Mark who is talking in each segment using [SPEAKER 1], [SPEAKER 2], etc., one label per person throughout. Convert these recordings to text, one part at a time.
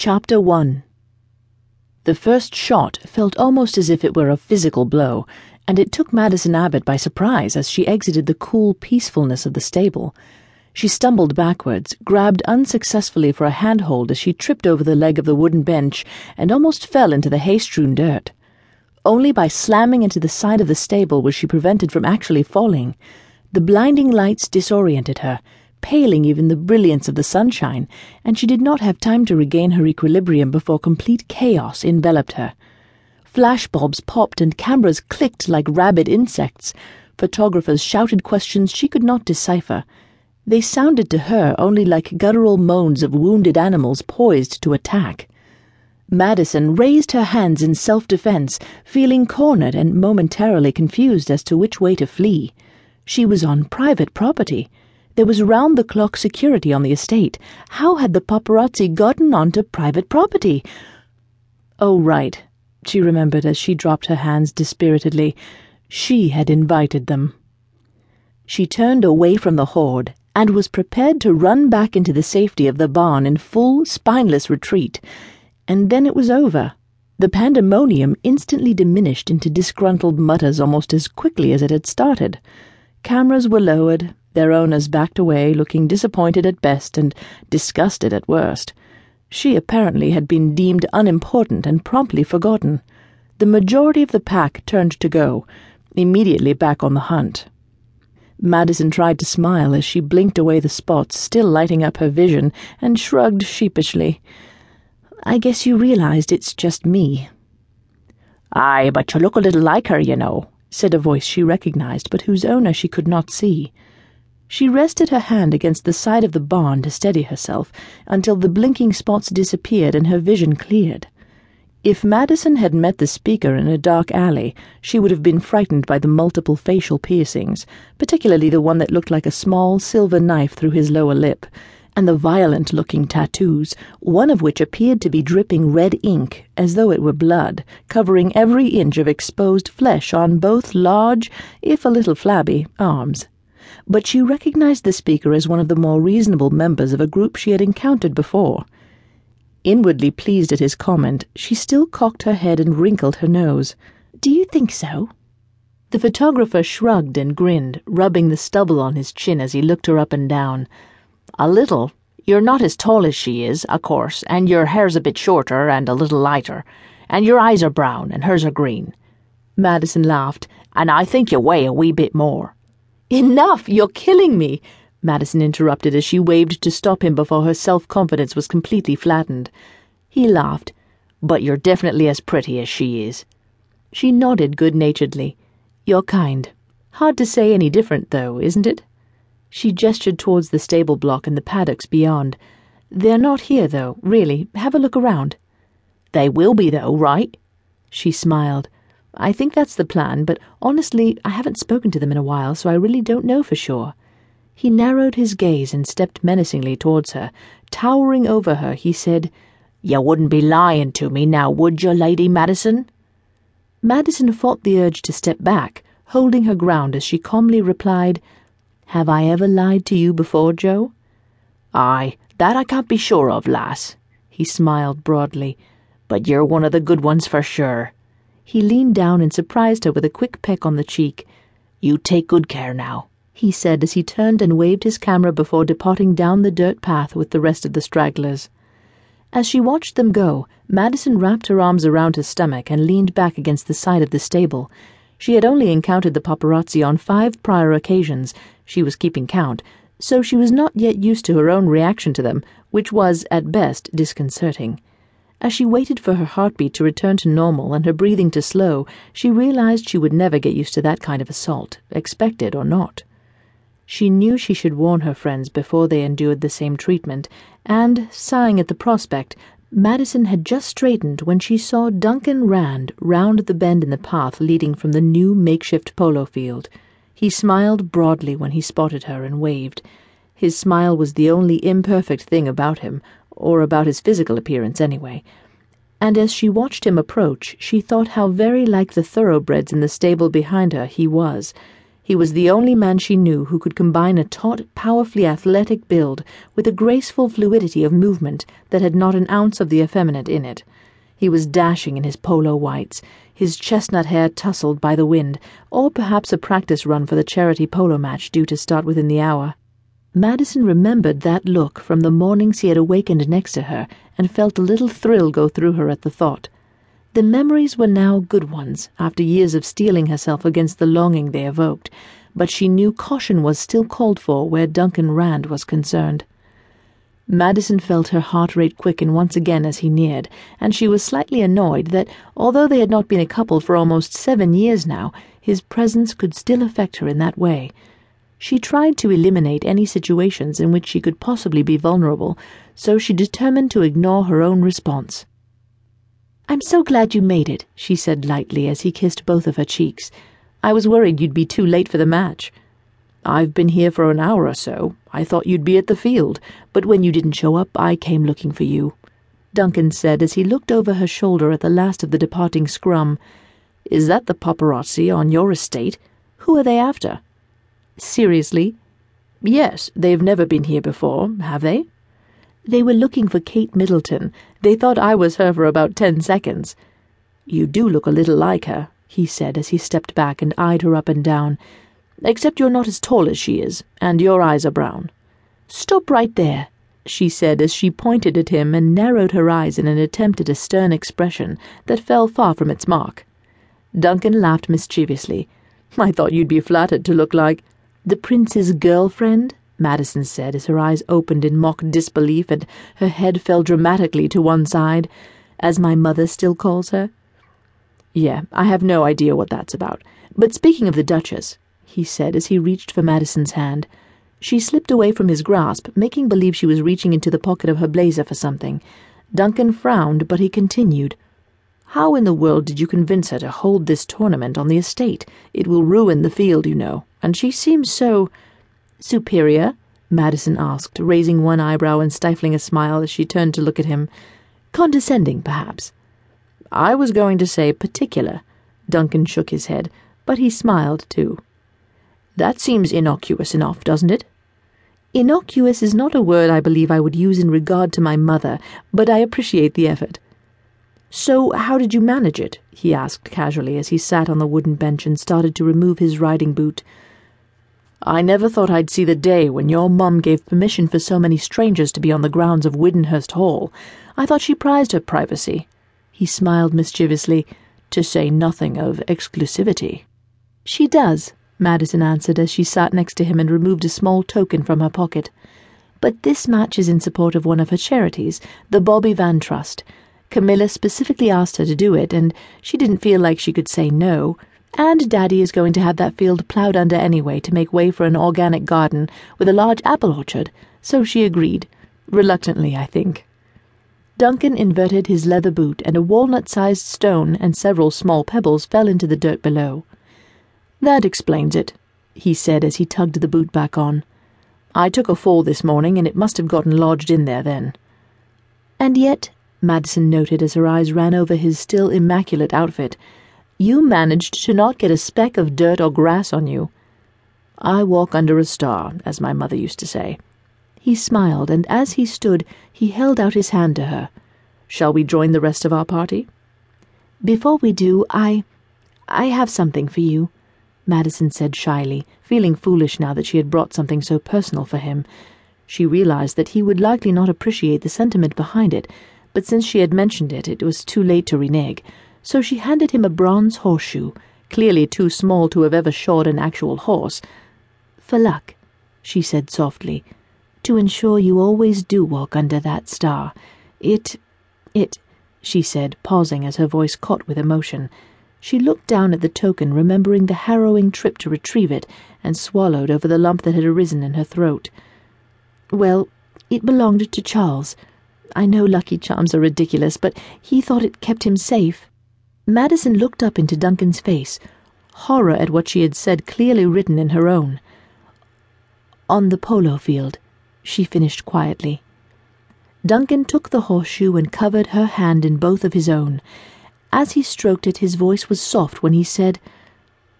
[SPEAKER 1] Chapter 1 The first shot felt almost as if it were a physical blow, and it took Madison Abbott by surprise as she exited the cool peacefulness of the stable. She stumbled backwards, grabbed unsuccessfully for a handhold as she tripped over the leg of the wooden bench, and almost fell into the hay strewn dirt. Only by slamming into the side of the stable was she prevented from actually falling. The blinding lights disoriented her paling even the brilliance of the sunshine, and she did not have time to regain her equilibrium before complete chaos enveloped her. Flashbulbs popped and cameras clicked like rabid insects. Photographers shouted questions she could not decipher. They sounded to her only like guttural moans of wounded animals poised to attack. Madison raised her hands in self defense, feeling cornered and momentarily confused as to which way to flee. She was on private property. There was round the clock security on the estate. How had the paparazzi gotten onto private property? Oh, right, she remembered as she dropped her hands dispiritedly. She had invited them. She turned away from the horde and was prepared to run back into the safety of the barn in full, spineless retreat. And then it was over. The pandemonium instantly diminished into disgruntled mutters almost as quickly as it had started. Cameras were lowered, their owners backed away, looking disappointed at best and disgusted at worst. She apparently had been deemed unimportant and promptly forgotten. The majority of the pack turned to go, immediately back on the hunt. Madison tried to smile as she blinked away the spots still lighting up her vision and shrugged sheepishly. I guess you realized it's just me.
[SPEAKER 2] Aye, but you look a little like her, you know, said a voice she recognized, but whose owner she could not see.
[SPEAKER 1] She rested her hand against the side of the barn to steady herself until the blinking spots disappeared and her vision cleared. If Madison had met the speaker in a dark alley, she would have been frightened by the multiple facial piercings, particularly the one that looked like a small silver knife through his lower lip, and the violent looking tattoos, one of which appeared to be dripping red ink, as though it were blood, covering every inch of exposed flesh on both large, if a little flabby, arms but she recognized the speaker as one of the more reasonable members of a group she had encountered before. Inwardly pleased at his comment, she still cocked her head and wrinkled her nose. Do you think so? The photographer shrugged and grinned, rubbing the stubble on his chin as he looked her up and down.
[SPEAKER 2] A little. You're not as tall as she is, of course, and your hair's a bit shorter and a little lighter, and your eyes are brown and hers are green.
[SPEAKER 1] Madison laughed.
[SPEAKER 2] And I think you weigh a wee bit more.
[SPEAKER 1] Enough! You're killing me! Madison interrupted as she waved to stop him before her self confidence was completely flattened. He laughed.
[SPEAKER 2] But you're definitely as pretty as she is.
[SPEAKER 1] She nodded good naturedly. You're kind. Hard to say any different, though, isn't it? She gestured towards the stable block and the paddocks beyond. They're not here, though, really. Have a look around.
[SPEAKER 2] They will be, though, right?
[SPEAKER 1] She smiled. I think that's the plan, but honestly, I haven't spoken to them in a while, so I really don't know for sure. He narrowed his gaze and stepped menacingly towards her. Towering over her, he said,
[SPEAKER 2] You wouldn't be lying to me now, would you, Lady Madison?
[SPEAKER 1] Madison fought the urge to step back, holding her ground as she calmly replied, Have I ever lied to you before, Joe?
[SPEAKER 2] Aye, that I can't be sure of, lass. He smiled broadly. But you're one of the good ones for sure.
[SPEAKER 1] He leaned down and surprised her with a quick peck on the cheek.
[SPEAKER 2] You take good care now,
[SPEAKER 1] he said as he turned and waved his camera before departing down the dirt path with the rest of the stragglers. As she watched them go, Madison wrapped her arms around her stomach and leaned back against the side of the stable. She had only encountered the paparazzi on five prior occasions, she was keeping count, so she was not yet used to her own reaction to them, which was, at best, disconcerting. As she waited for her heartbeat to return to normal and her breathing to slow, she realized she would never get used to that kind of assault, expected or not. She knew she should warn her friends before they endured the same treatment, and, sighing at the prospect, Madison had just straightened when she saw Duncan Rand round the bend in the path leading from the new makeshift polo field. He smiled broadly when he spotted her and waved. His smile was the only imperfect thing about him, or about his physical appearance anyway. And as she watched him approach, she thought how very like the thoroughbreds in the stable behind her he was. He was the only man she knew who could combine a taut, powerfully athletic build with a graceful fluidity of movement that had not an ounce of the effeminate in it. He was dashing in his polo whites, his chestnut hair tousled by the wind, or perhaps a practice run for the charity polo match due to start within the hour. Madison remembered that look from the mornings he had awakened next to her and felt a little thrill go through her at the thought. The memories were now good ones, after years of steeling herself against the longing they evoked, but she knew caution was still called for where Duncan Rand was concerned. Madison felt her heart rate quicken once again as he neared, and she was slightly annoyed that, although they had not been a couple for almost seven years now, his presence could still affect her in that way. She tried to eliminate any situations in which she could possibly be vulnerable, so she determined to ignore her own response. I'm so glad you made it, she said lightly as he kissed both of her cheeks. I was worried you'd be too late for the match. I've been here for an hour or so. I thought you'd be at the field, but when you didn't show up, I came looking for you. Duncan said as he looked over her shoulder at the last of the departing scrum. Is that the paparazzi on your estate? Who are they after? Seriously? Yes, they've never been here before, have they? They were looking for Kate Middleton. They thought I was her for about ten seconds. You do look a little like her, he said as he stepped back and eyed her up and down. Except you're not as tall as she is, and your eyes are brown. Stop right there, she said as she pointed at him and narrowed her eyes in an attempt at a stern expression that fell far from its mark. Duncan laughed mischievously. I thought you'd be flattered to look like the prince's girlfriend, Madison said as her eyes opened in mock disbelief and her head fell dramatically to one side, as my mother still calls her. Yeah, I have no idea what that's about. But speaking of the Duchess, he said as he reached for Madison's hand, she slipped away from his grasp, making believe she was reaching into the pocket of her blazer for something. Duncan frowned, but he continued. How in the world did you convince her to hold this tournament on the estate? It will ruin the field, you know, and she seems so Superior? Madison asked, raising one eyebrow and stifling a smile as she turned to look at him. Condescending, perhaps. I was going to say particular. Duncan shook his head, but he smiled too. That seems innocuous enough, doesn't it? Innocuous is not a word I believe I would use in regard to my mother, but I appreciate the effort. So, how did you manage it? he asked casually as he sat on the wooden bench and started to remove his riding boot. I never thought I'd see the day when your mum gave permission for so many strangers to be on the grounds of Widdenhurst Hall. I thought she prized her privacy. He smiled mischievously, to say nothing of exclusivity. She does, Madison answered as she sat next to him and removed a small token from her pocket. But this match is in support of one of her charities, the Bobby Van Trust. Camilla specifically asked her to do it, and she didn't feel like she could say no. And Daddy is going to have that field ploughed under anyway to make way for an organic garden with a large apple orchard, so she agreed. Reluctantly, I think. Duncan inverted his leather boot, and a walnut sized stone and several small pebbles fell into the dirt below. That explains it, he said as he tugged the boot back on. I took a fall this morning, and it must have gotten lodged in there then. And yet, Madison noted as her eyes ran over his still immaculate outfit, you managed to not get a speck of dirt or grass on you. I walk under a star, as my mother used to say. He smiled, and as he stood, he held out his hand to her. Shall we join the rest of our party? Before we do, I. I have something for you, Madison said shyly, feeling foolish now that she had brought something so personal for him. She realized that he would likely not appreciate the sentiment behind it, but since she had mentioned it, it was too late to renege so she handed him a bronze horseshoe, clearly too small to have ever shod an actual horse. For luck, she said softly, to ensure you always do walk under that star. It. it. she said, pausing as her voice caught with emotion. She looked down at the token, remembering the harrowing trip to retrieve it, and swallowed over the lump that had arisen in her throat. Well, it belonged to Charles. I know Lucky Charms are ridiculous, but he thought it kept him safe. Madison looked up into Duncan's face, horror at what she had said clearly written in her own. On the polo field, she finished quietly. Duncan took the horseshoe and covered her hand in both of his own. As he stroked it, his voice was soft when he said,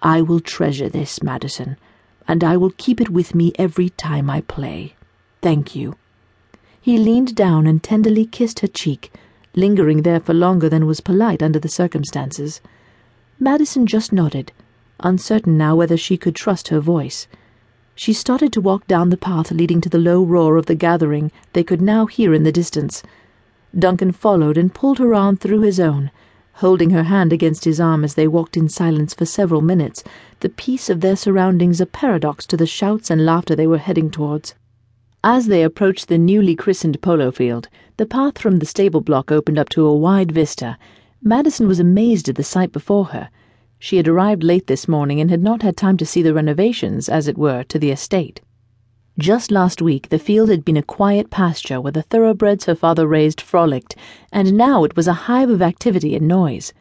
[SPEAKER 1] I will treasure this, Madison, and I will keep it with me every time I play. Thank you. He leaned down and tenderly kissed her cheek, lingering there for longer than was polite under the circumstances. Madison just nodded, uncertain now whether she could trust her voice. She started to walk down the path leading to the low roar of the gathering they could now hear in the distance. Duncan followed and pulled her arm through his own, holding her hand against his arm as they walked in silence for several minutes, the peace of their surroundings a paradox to the shouts and laughter they were heading towards. As they approached the newly christened polo field, the path from the stable block opened up to a wide vista. Madison was amazed at the sight before her. She had arrived late this morning and had not had time to see the renovations, as it were, to the estate. Just last week, the field had been a quiet pasture where the thoroughbreds her father raised frolicked, and now it was a hive of activity and noise.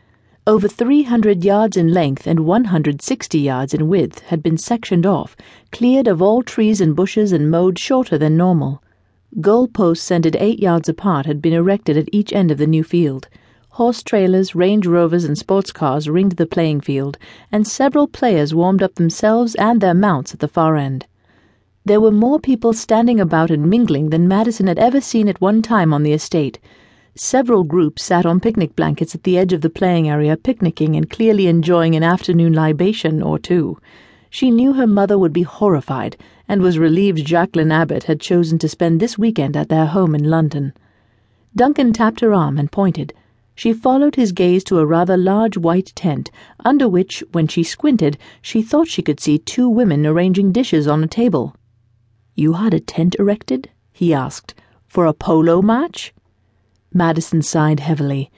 [SPEAKER 1] Over 300 yards in length and 160 yards in width had been sectioned off, cleared of all trees and bushes, and mowed shorter than normal. Goal posts centered eight yards apart had been erected at each end of the new field. Horse trailers, Range Rovers, and sports cars ringed the playing field, and several players warmed up themselves and their mounts at the far end. There were more people standing about and mingling than Madison had ever seen at one time on the estate. Several groups sat on picnic blankets at the edge of the playing area, picnicking and clearly enjoying an afternoon libation or two. She knew her mother would be horrified, and was relieved Jacqueline Abbott had chosen to spend this weekend at their home in London. Duncan tapped her arm and pointed. She followed his gaze to a rather large white tent, under which, when she squinted, she thought she could see two women arranging dishes on a table. You had a tent erected? he asked. For a polo match? Madison sighed heavily.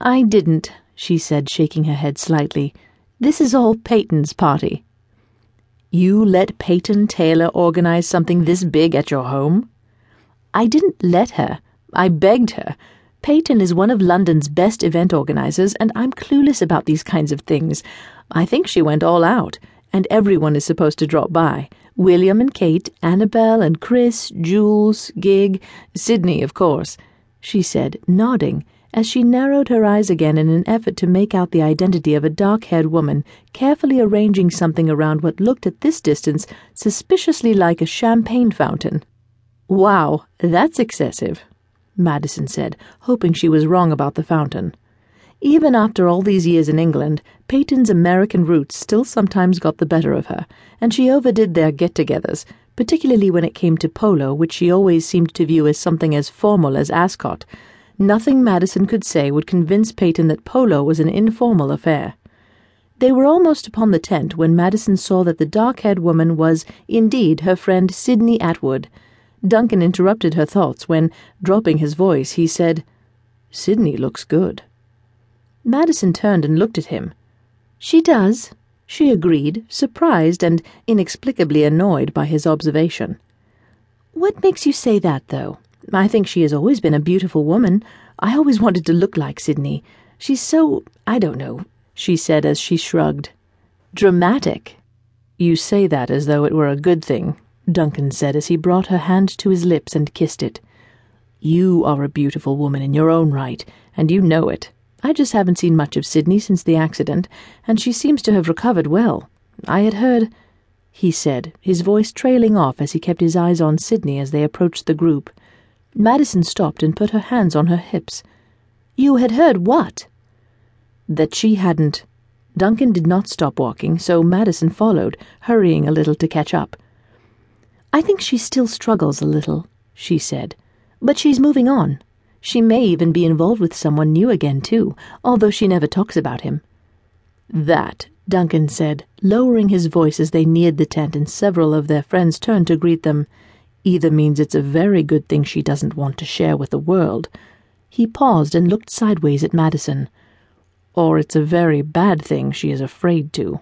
[SPEAKER 1] I didn't, she said, shaking her head slightly. This is all Peyton's party. You let Peyton Taylor organize something this big at your home? I didn't let her. I begged her. Peyton is one of London's best event organizers, and I'm clueless about these kinds of things. I think she went all out, and everyone is supposed to drop by. William and Kate, Annabel and Chris, Jules, Gig, Sydney, of course, she said, nodding, as she narrowed her eyes again in an effort to make out the identity of a dark haired woman carefully arranging something around what looked at this distance suspiciously like a champagne fountain. Wow, that's excessive, Madison said, hoping she was wrong about the fountain. Even after all these years in England, Peyton's American roots still sometimes got the better of her, and she overdid their get togethers, particularly when it came to polo, which she always seemed to view as something as formal as Ascot. Nothing Madison could say would convince Peyton that polo was an informal affair. They were almost upon the tent when Madison saw that the dark haired woman was indeed her friend Sydney Atwood. Duncan interrupted her thoughts when, dropping his voice, he said, Sydney looks good. Madison turned and looked at him. She does, she agreed, surprised and inexplicably annoyed by his observation. What makes you say that, though? I think she has always been a beautiful woman. I always wanted to look like Sydney. She's so, I don't know, she said as she shrugged. Dramatic. You say that as though it were a good thing, Duncan said as he brought her hand to his lips and kissed it. You are a beautiful woman in your own right, and you know it. I just haven't seen much of Sydney since the accident, and she seems to have recovered well. I had heard, he said, his voice trailing off as he kept his eyes on Sydney as they approached the group. Madison stopped and put her hands on her hips. You had heard what? That she hadn't. Duncan did not stop walking, so Madison followed, hurrying a little to catch up. I think she still struggles a little, she said, but she's moving on. She may even be involved with someone new again, too, although she never talks about him. That, Duncan said, lowering his voice as they neared the tent and several of their friends turned to greet them, either means it's a very good thing she doesn't want to share with the world. He paused and looked sideways at Madison. Or it's a very bad thing she is afraid to.